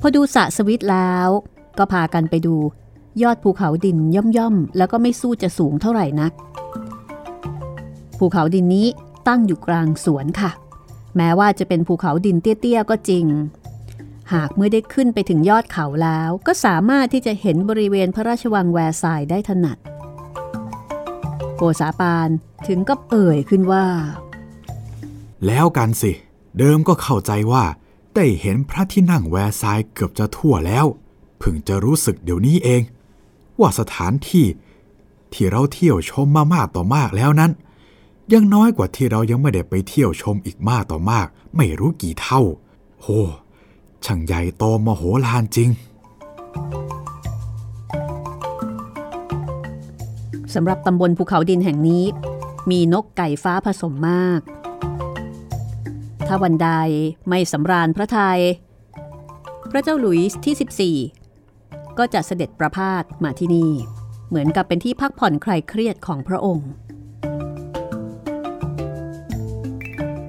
พอดูสระสวิตแล้ว ก็พากันไปดูยอดภูเขาดินย่อมๆ แล้วก็ไม่สู้จะสูงเท่าไหร่นัก ภูเขาดินนี้ตั้งอยู่กลางสวนค่ะ แม้ว่าจะเป็นภูเขาดินเตี้ยๆ ก็จริง หากเมื่อได้ขึ้นไปถึงยอดเขาแล้ว ก็สามารถที่จะเห็นบริเวณพระราชวังแวร์ซายได้ถนัด โกษาปานถึงก็เอ่ยขึ้นว่า แล้วกันสิ เดิมก็เข้าใจว่า ได้เห็นพระที่นั่งแวร์ซายเกือบจะทั่วแล้วเพิ่งจะรู้สึกเดี๋ยวนี้เอง ว่าสถานที่ที่เราเที่ยวชมมามากต่อมากแล้วนั้น ยังน้อยกว่าที่เรายังไม่ได้ไปเที่ยวชมอีกมากต่อมาก ไม่รู้กี่เท่าโห ช่างใหญ่โตมโหฬารจริงสำหรับตำบลภูเขาดินแห่งนี้ มีนกไก่ฟ้าผสมมาก ถ้าวันใดไม่สำราญพระไทยพระเจ้าหลุยส์ที่ 14 ก็จะเสด็จประพาสมาที่นี่ เหมือนกับเป็นที่พักผ่อนคลายเครียดของพระองค์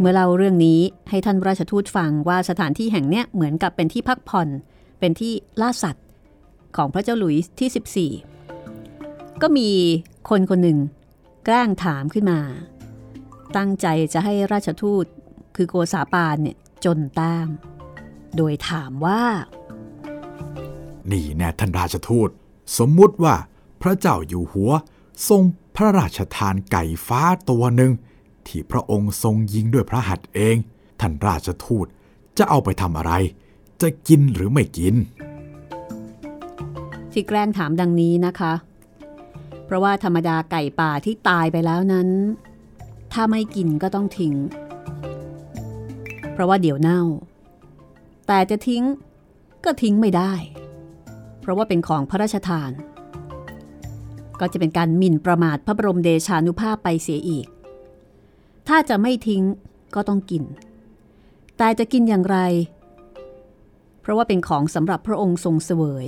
เมื่อเล่าเรื่องนี้ให้ท่านราชทูตฟังว่าสถานที่แห่งเนี้ยเหมือนกับเป็นที่พักผ่อน เป็นที่ล่าสัตว์ของพระเจ้าหลุยส์ที่ 14 ก็มีคนคนหนึ่งแกล้งถามขึ้นมา ตั้งใจจะให้ราชทูตคือโกษาปานเนี่ยจนต้มโดยถามว่า นี่แน่ท่านราชทูต สมมุติว่าพระเจ้าอยู่หัว ทรงพระราชทานไก่ฟ้าตัวหนึ่ง ที่พระองค์ทรงยิงด้วยพระหัตถ์เอง ท่านราชทูตจะเอาไปทำอะไร จะกินหรือไม่กินที่แกล้งถามดังนี้นะคะ เพราะว่าธรรมดาไก่ป่าที่ตายไปแล้วนั้น ถ้าไม่กินก็ต้องทิ้ง เพราะว่าเดี๋ยวเน่า แต่จะทิ้งก็ทิ้งไม่ได้ เพราะว่าเป็นของพระราชทาน ก็จะเป็นการหมิ่นประมาทพระบรมเดชานุภาพไปเสียอีก ถ้าจะไม่ทิ้งก็ต้องกิน แต่จะกินอย่างไร เพราะว่าเป็นของสำหรับพระองค์ทรงเสวย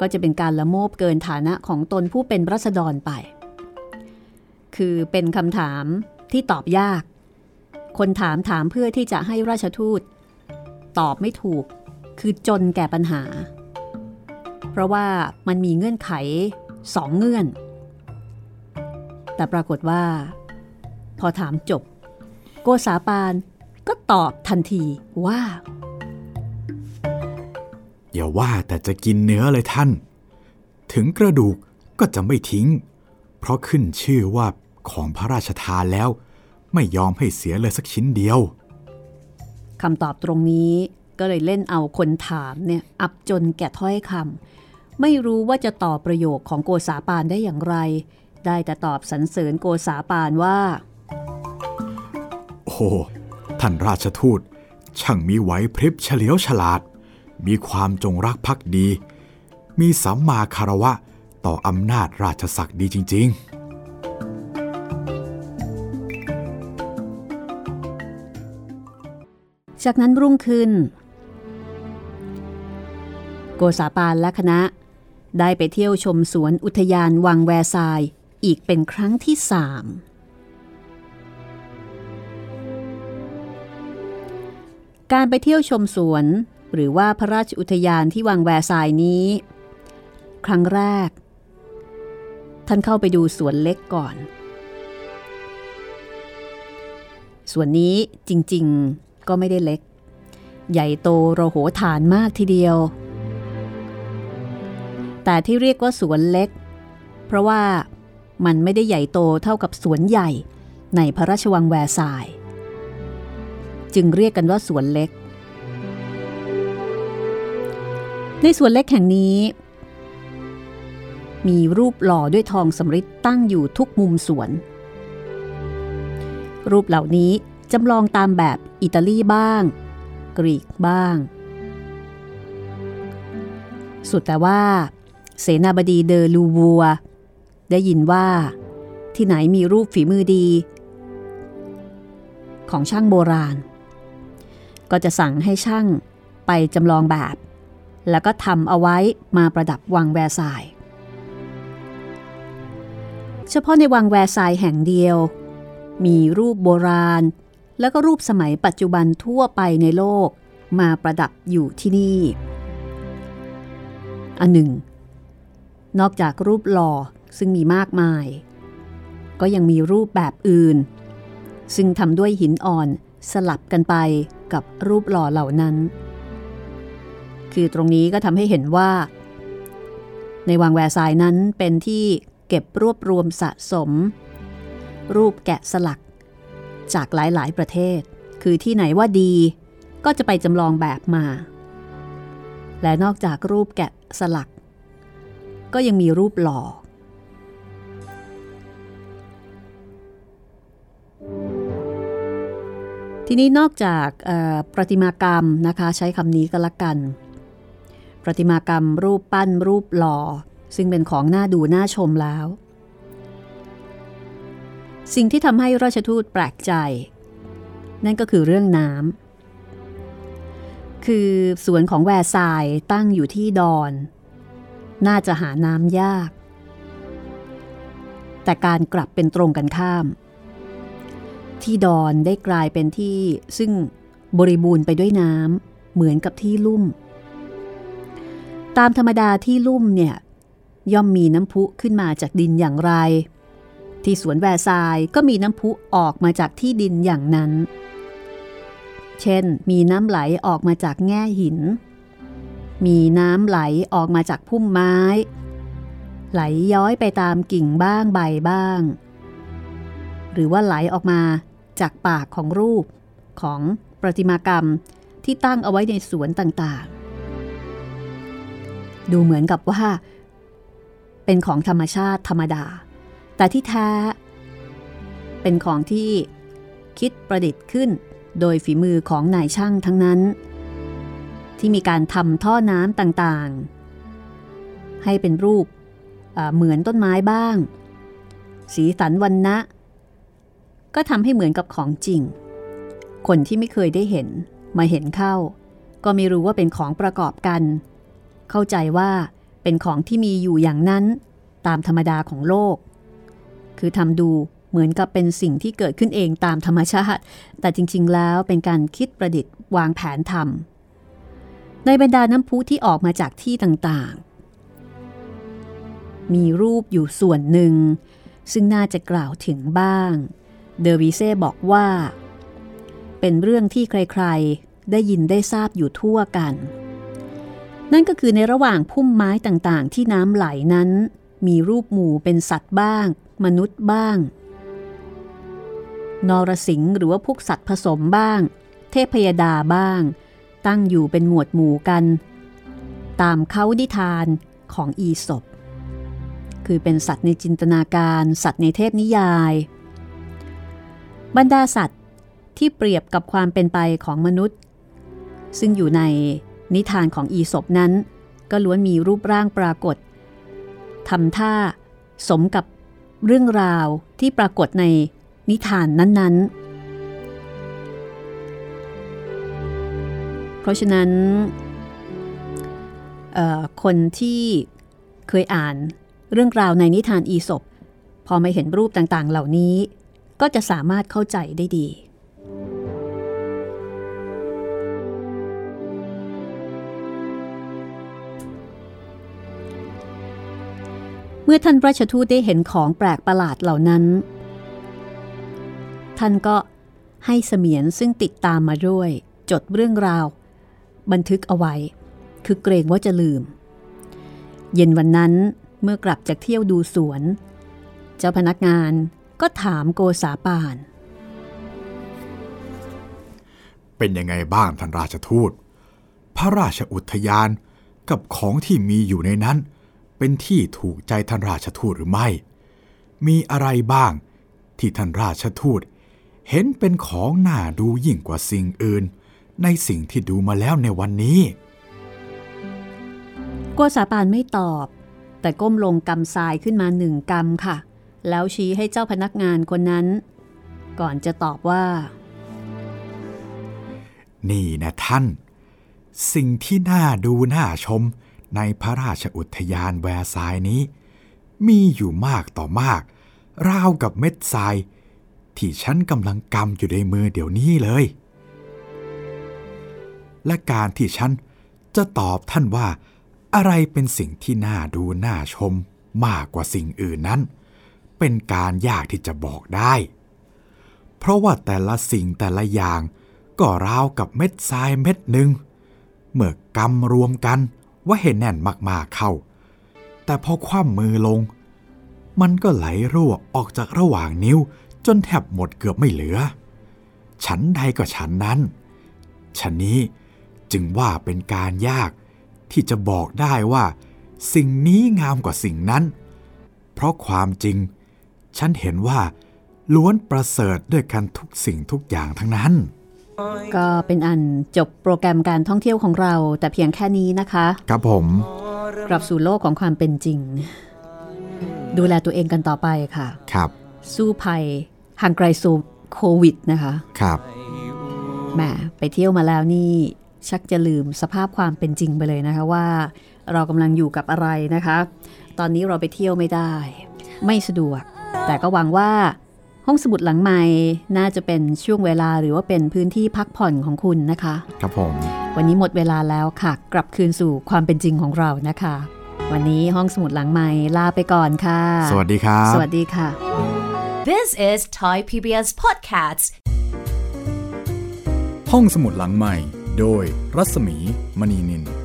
ก็จะเป็นการละโมบเกินฐานะของตนผู้เป็นรัษฎรไป คือเป็นคำถามที่ตอบยาก คนถามถามเพื่อที่จะให้ราชทูต ตอบไม่ถูก คือจนแก่ปัญหา เพราะว่ามันมีเงื่อนไขสองเงื่อน แต่ปรากฏว่า พอถามจบ โกษาปานก็ตอบทันทีว่า อย่าว่าแต่จะกินเนื้อเลยท่าน ถึงกระดูกก็จะไม่ทิ้ง เพราะขึ้นชื่อว่าของพระราชทานแล้ว ไม่ยอมให้เสียเลยสักชิ้นเดียวคำตอบตรงนี้ก็เลยเล่นเอาคนถามเนี่ยอับจนแก่ถ้อยคำไม่รู้ว่าจะตอบประโยคของโกษาปานได้อย่างไร ได้แต่ตอบสรรเสริญโกษาปานว่า โอ้ท่านราชทูต ช่างมีไหวพริบเฉลียวฉลาด มีความจงรักภักดี มีสัมมาคารวะต่ออำนาจราชศักดิ์ดีจริง ๆ จากนั้นรุ่งขึ้น โกษาปานและคณะ ได้ไปเที่ยวชมสวนอุทยานวังแวร์ซายอีกเป็นครั้งที่สาม การไปเที่ยวชมสวน หรือว่าพระราชอุทยานที่วังแวร์ซายนี้ ครั้งแรก ท่านเข้าไปดูสวนเล็กก่อน สวนนี้จริงๆก็ไม่ได้เล็ก ใหญ่โตโรโหฐานมากทีเดียว แต่ที่เรียกว่าสวนเล็ก เพราะว่ามันไม่ได้ใหญ่โตเท่ากับสวนใหญ่ในพระราชวังแวร์ซาย จึงเรียกกันว่าสวนเล็ก ในสวนเล็กแห่งนี้ มีรูปหล่อด้วยทองสำริดตั้งอยู่ทุกมุมสวน รูปเหล่านี้จำลองตามแบบอิตาลีบ้าง กรีกบ้าง สุดแต่ว่า เสนาบดีเดอลูวัว ได้ยินว่าที่ไหนมีรูปฝีมือดี ของช่างโบราณ ก็จะสั่งให้ช่างไปจำลองแบบ แล้วก็ทำเอาไว้มาประดับวังแวร์ซายเฉพาะในวังแวร์ซายแห่งเดียว มีรูปโบราณ แล้วก็รูปสมัยปัจจุบันทั่วไปในโลกมาประดับอยู่ที่นี่ อันหนึ่ง นอกจากรูปหล่อซึ่งมีมากมาย ก็ยังมีรูปแบบอื่น ซึ่งทำด้วยหินอ่อนสลับกันไป กับรูปหล่อเหล่านั้น คือตรงนี้ก็ทำให้เห็นว่า ในวังแวร์ซายนั้นเป็นที่เก็บรวบรวมสะสม รูปแกะสลัก จากหลายๆ ประเทศ คือที่ไหนว่าดีก็จะไปจำลองแบบมา และนอกจากรูปแกะสลัก ก็ยังมีรูปหล่อ ทีนี้นอกจากประติมากรรมนะคะใช้คำนี้ก็แล้วกัน ประติมากรรมรูปปั้นรูปหล่อ ซึ่งเป็นของน่าดูน่าชมแล้ว สิ่งที่ทำให้ราชทูตแปลกใจ นั่นก็คือเรื่องน้ำคือสวนของแวร์ซายตั้งอยู่ที่ดอน น่าจะหาน้ำยาก แต่การกลับเป็นตรงกันข้าม ที่ดอนได้กลายเป็นที่ซึ่งบริบูรณ์ไปด้วยน้ำเหมือนกับที่ลุ่ม ตามธรรมดาที่ลุ่มเนี่ยย่อมมีน้ำพุขึ้นมาจากดินอย่างไร ที่สวนแวร์ซายก็มีน้ำพุออกมาจากที่ดินอย่างนั้น เช่น มีน้ำไหลออกมาจากแง่หิน มีน้ำไหลออกมาจากพุ่มไม้ ไหลย้อยไปตามกิ่งบ้างใบบ้าง หรือว่าไหลออกมา จากปากของรูปของประติมากรรมที่ตั้งเอาไว้ในสวนต่างๆ ดูเหมือนกับว่า เป็นของธรรมชาติธรรมดา แต่ที่แท้ เป็นของที่คิดประดิษฐ์ขึ้นโดยฝีมือของนายช่างทั้งนั้น ที่มีการทำท่อน้ำต่างๆ ให้เป็นรูปเหมือนต้นไม้บ้าง สีสันวันนะ ก็ทำให้เหมือนกับของจริง คนที่ไม่เคยได้เห็น มาเห็นเข้า ก็ไม่รู้ว่าเป็นของประกอบกัน เข้าใจว่าเป็นของที่มีอยู่อย่างนั้นตามธรรมดาของโลก คือทำดูเหมือนกับเป็นสิ่งที่เกิดขึ้นเองตามธรรมชาติ แต่จริง ๆ แล้วเป็นการคิดประดิษฐ์วางแผนทำในบรรดาน้ำพุที่ออกมาจากที่ต่างๆ มีรูปอยู่ส่วนหนึ่ง ซึ่งน่าจะกล่าวถึงบ้าง เดอวิเซ่บอกว่า เป็นเรื่องที่ใครๆ ได้ยินได้ทราบอยู่ทั่วกัน นั่นก็คือในระหว่างพุ่มไม้ต่างๆ ที่น้ำไหลนั้น มีรูปหมู่เป็นสัตว์บ้าง มนุษย์บ้าง นรสิงหรือว่าพวกสัตว์ผสมบ้าง เทพยดาบ้าง ตั้งอยู่เป็นหมวดหมู่กัน ตามเขาดิทานของอีศบคือเป็นสัตว์ในจินตนาการ สัตว์ในเทพนิยาย บรรดาสัตว์ที่เปรียบกับความเป็นไปของมนุษย์ ซึ่งอยู่ในนิทานของอีศบนั้น ก็ล้วนมีรูปร่างปรากฏทำท่าสมกับเรื่องราวที่ปรากฏในนิทานนั้นๆ เพราะฉะนั้น คนที่เคยอ่านเรื่องราวในนิทานอีศบพอไม่เห็นรูปต่างๆ เหล่านี้ ก็จะสามารถเข้าใจได้ดี เมื่อท่านราชทูตได้เห็นของแปลกประหลาดเหล่านั้น ท่านก็ให้เสมียนซึ่งติดตามมาด้วย จดเรื่องราว บันทึกเอาไว้ คือเกรงว่าจะลืม เย็นวันนั้นเมื่อกลับจากเที่ยวดูสวน เจ้าพนักงาน ก็ถามโกษาปาน เป็นยังไงบ้างท่านราชทูต พระราชอุทยานกับของที่มีอยู่ในนั้น เป็นที่ถูกใจท่านราชทูตหรือไม่ มีอะไรบ้างที่ท่านราชทูต เห็นเป็นของน่าดูยิ่งกว่าสิ่งอื่น ในสิ่งที่ดูมาแล้วในวันนี้กัวสาปานไม่ตอบ แต่ก้มลงกำทรายขึ้นมาหนึ่งกำค่ะ แล้วชี้ให้เจ้าพนักงานคนนั้น ก่อนจะตอบว่า นี่นะท่าน สิ่งที่น่าดูน่าชมในพระราชอุทยานแวร์ซายน์นี้ มีอยู่มากต่อมาก ราวกับเม็ดทราย ที่ฉันกำลังกำอยู่ในมือเดี๋ยวนี้เลย และการที่ฉันจะตอบท่านว่า อะไรเป็นสิ่งที่น่าดูน่าชมมากกว่าสิ่งอื่นนั้น เป็นการยากที่จะบอกได้ เพราะว่าแต่ละสิ่งแต่ละอย่าง ก็ราวกับเม็ดทรายเม็ดหนึ่งเมื่อกำรวมกันว่าเห็นแน่นมากๆเข้า แต่พอคว่ำมือลง มันก็ไหลรั่วออกจากระหว่างนิ้วจนแทบหมดเกือบไม่เหลือ ฉันใดก็ฉันนั้น ฉันนี้จึงว่าเป็นการยากที่จะบอกได้ว่า สิ่งนี้งามกว่าสิ่งนั้น เพราะความจริง ฉันเห็นว่า ล้วนประเสริฐด้วยกันทุกสิ่งทุกอย่างทั้งนั้น ก็เป็นอันจบโปรแกรมการท่องเที่ยวของเรา แต่เพียงแค่นี้นะคะ ครับผมกลับสู่โลกของความเป็นจริง ดูแลตัวเองกันต่อไปค่ะ ครับ สู้ภัยห่างไกลสู่โควิดนะคะ ครับแหมไปเที่ยวมาแล้วนี่ชักจะลืมสภาพความเป็นจริงไปเลยนะคะว่า เรากำลังอยู่กับอะไรนะคะ ตอนนี้เราไปเที่ยวไม่ได้ ไม่สะดวก แต่ก็หวังว่า ห้องสมุดหลังใหม่น่าจะเป็นช่วงเวลาหรือว่าเป็นพื้นที่พักผ่อนของคุณนะคะ ครับผม วันนี้หมดเวลาแล้วค่ะ กลับคืนสู่ความเป็นจริงของเรานะคะ วันนี้ห้องสมุดหลังใหม่ลาไปก่อนค่ะ สวัสดีครับ สวัสดีค่ะ This is Thai PBS Podcasts. ห้องสมุดหลังใหม่ โดยรัศมีมณีนิน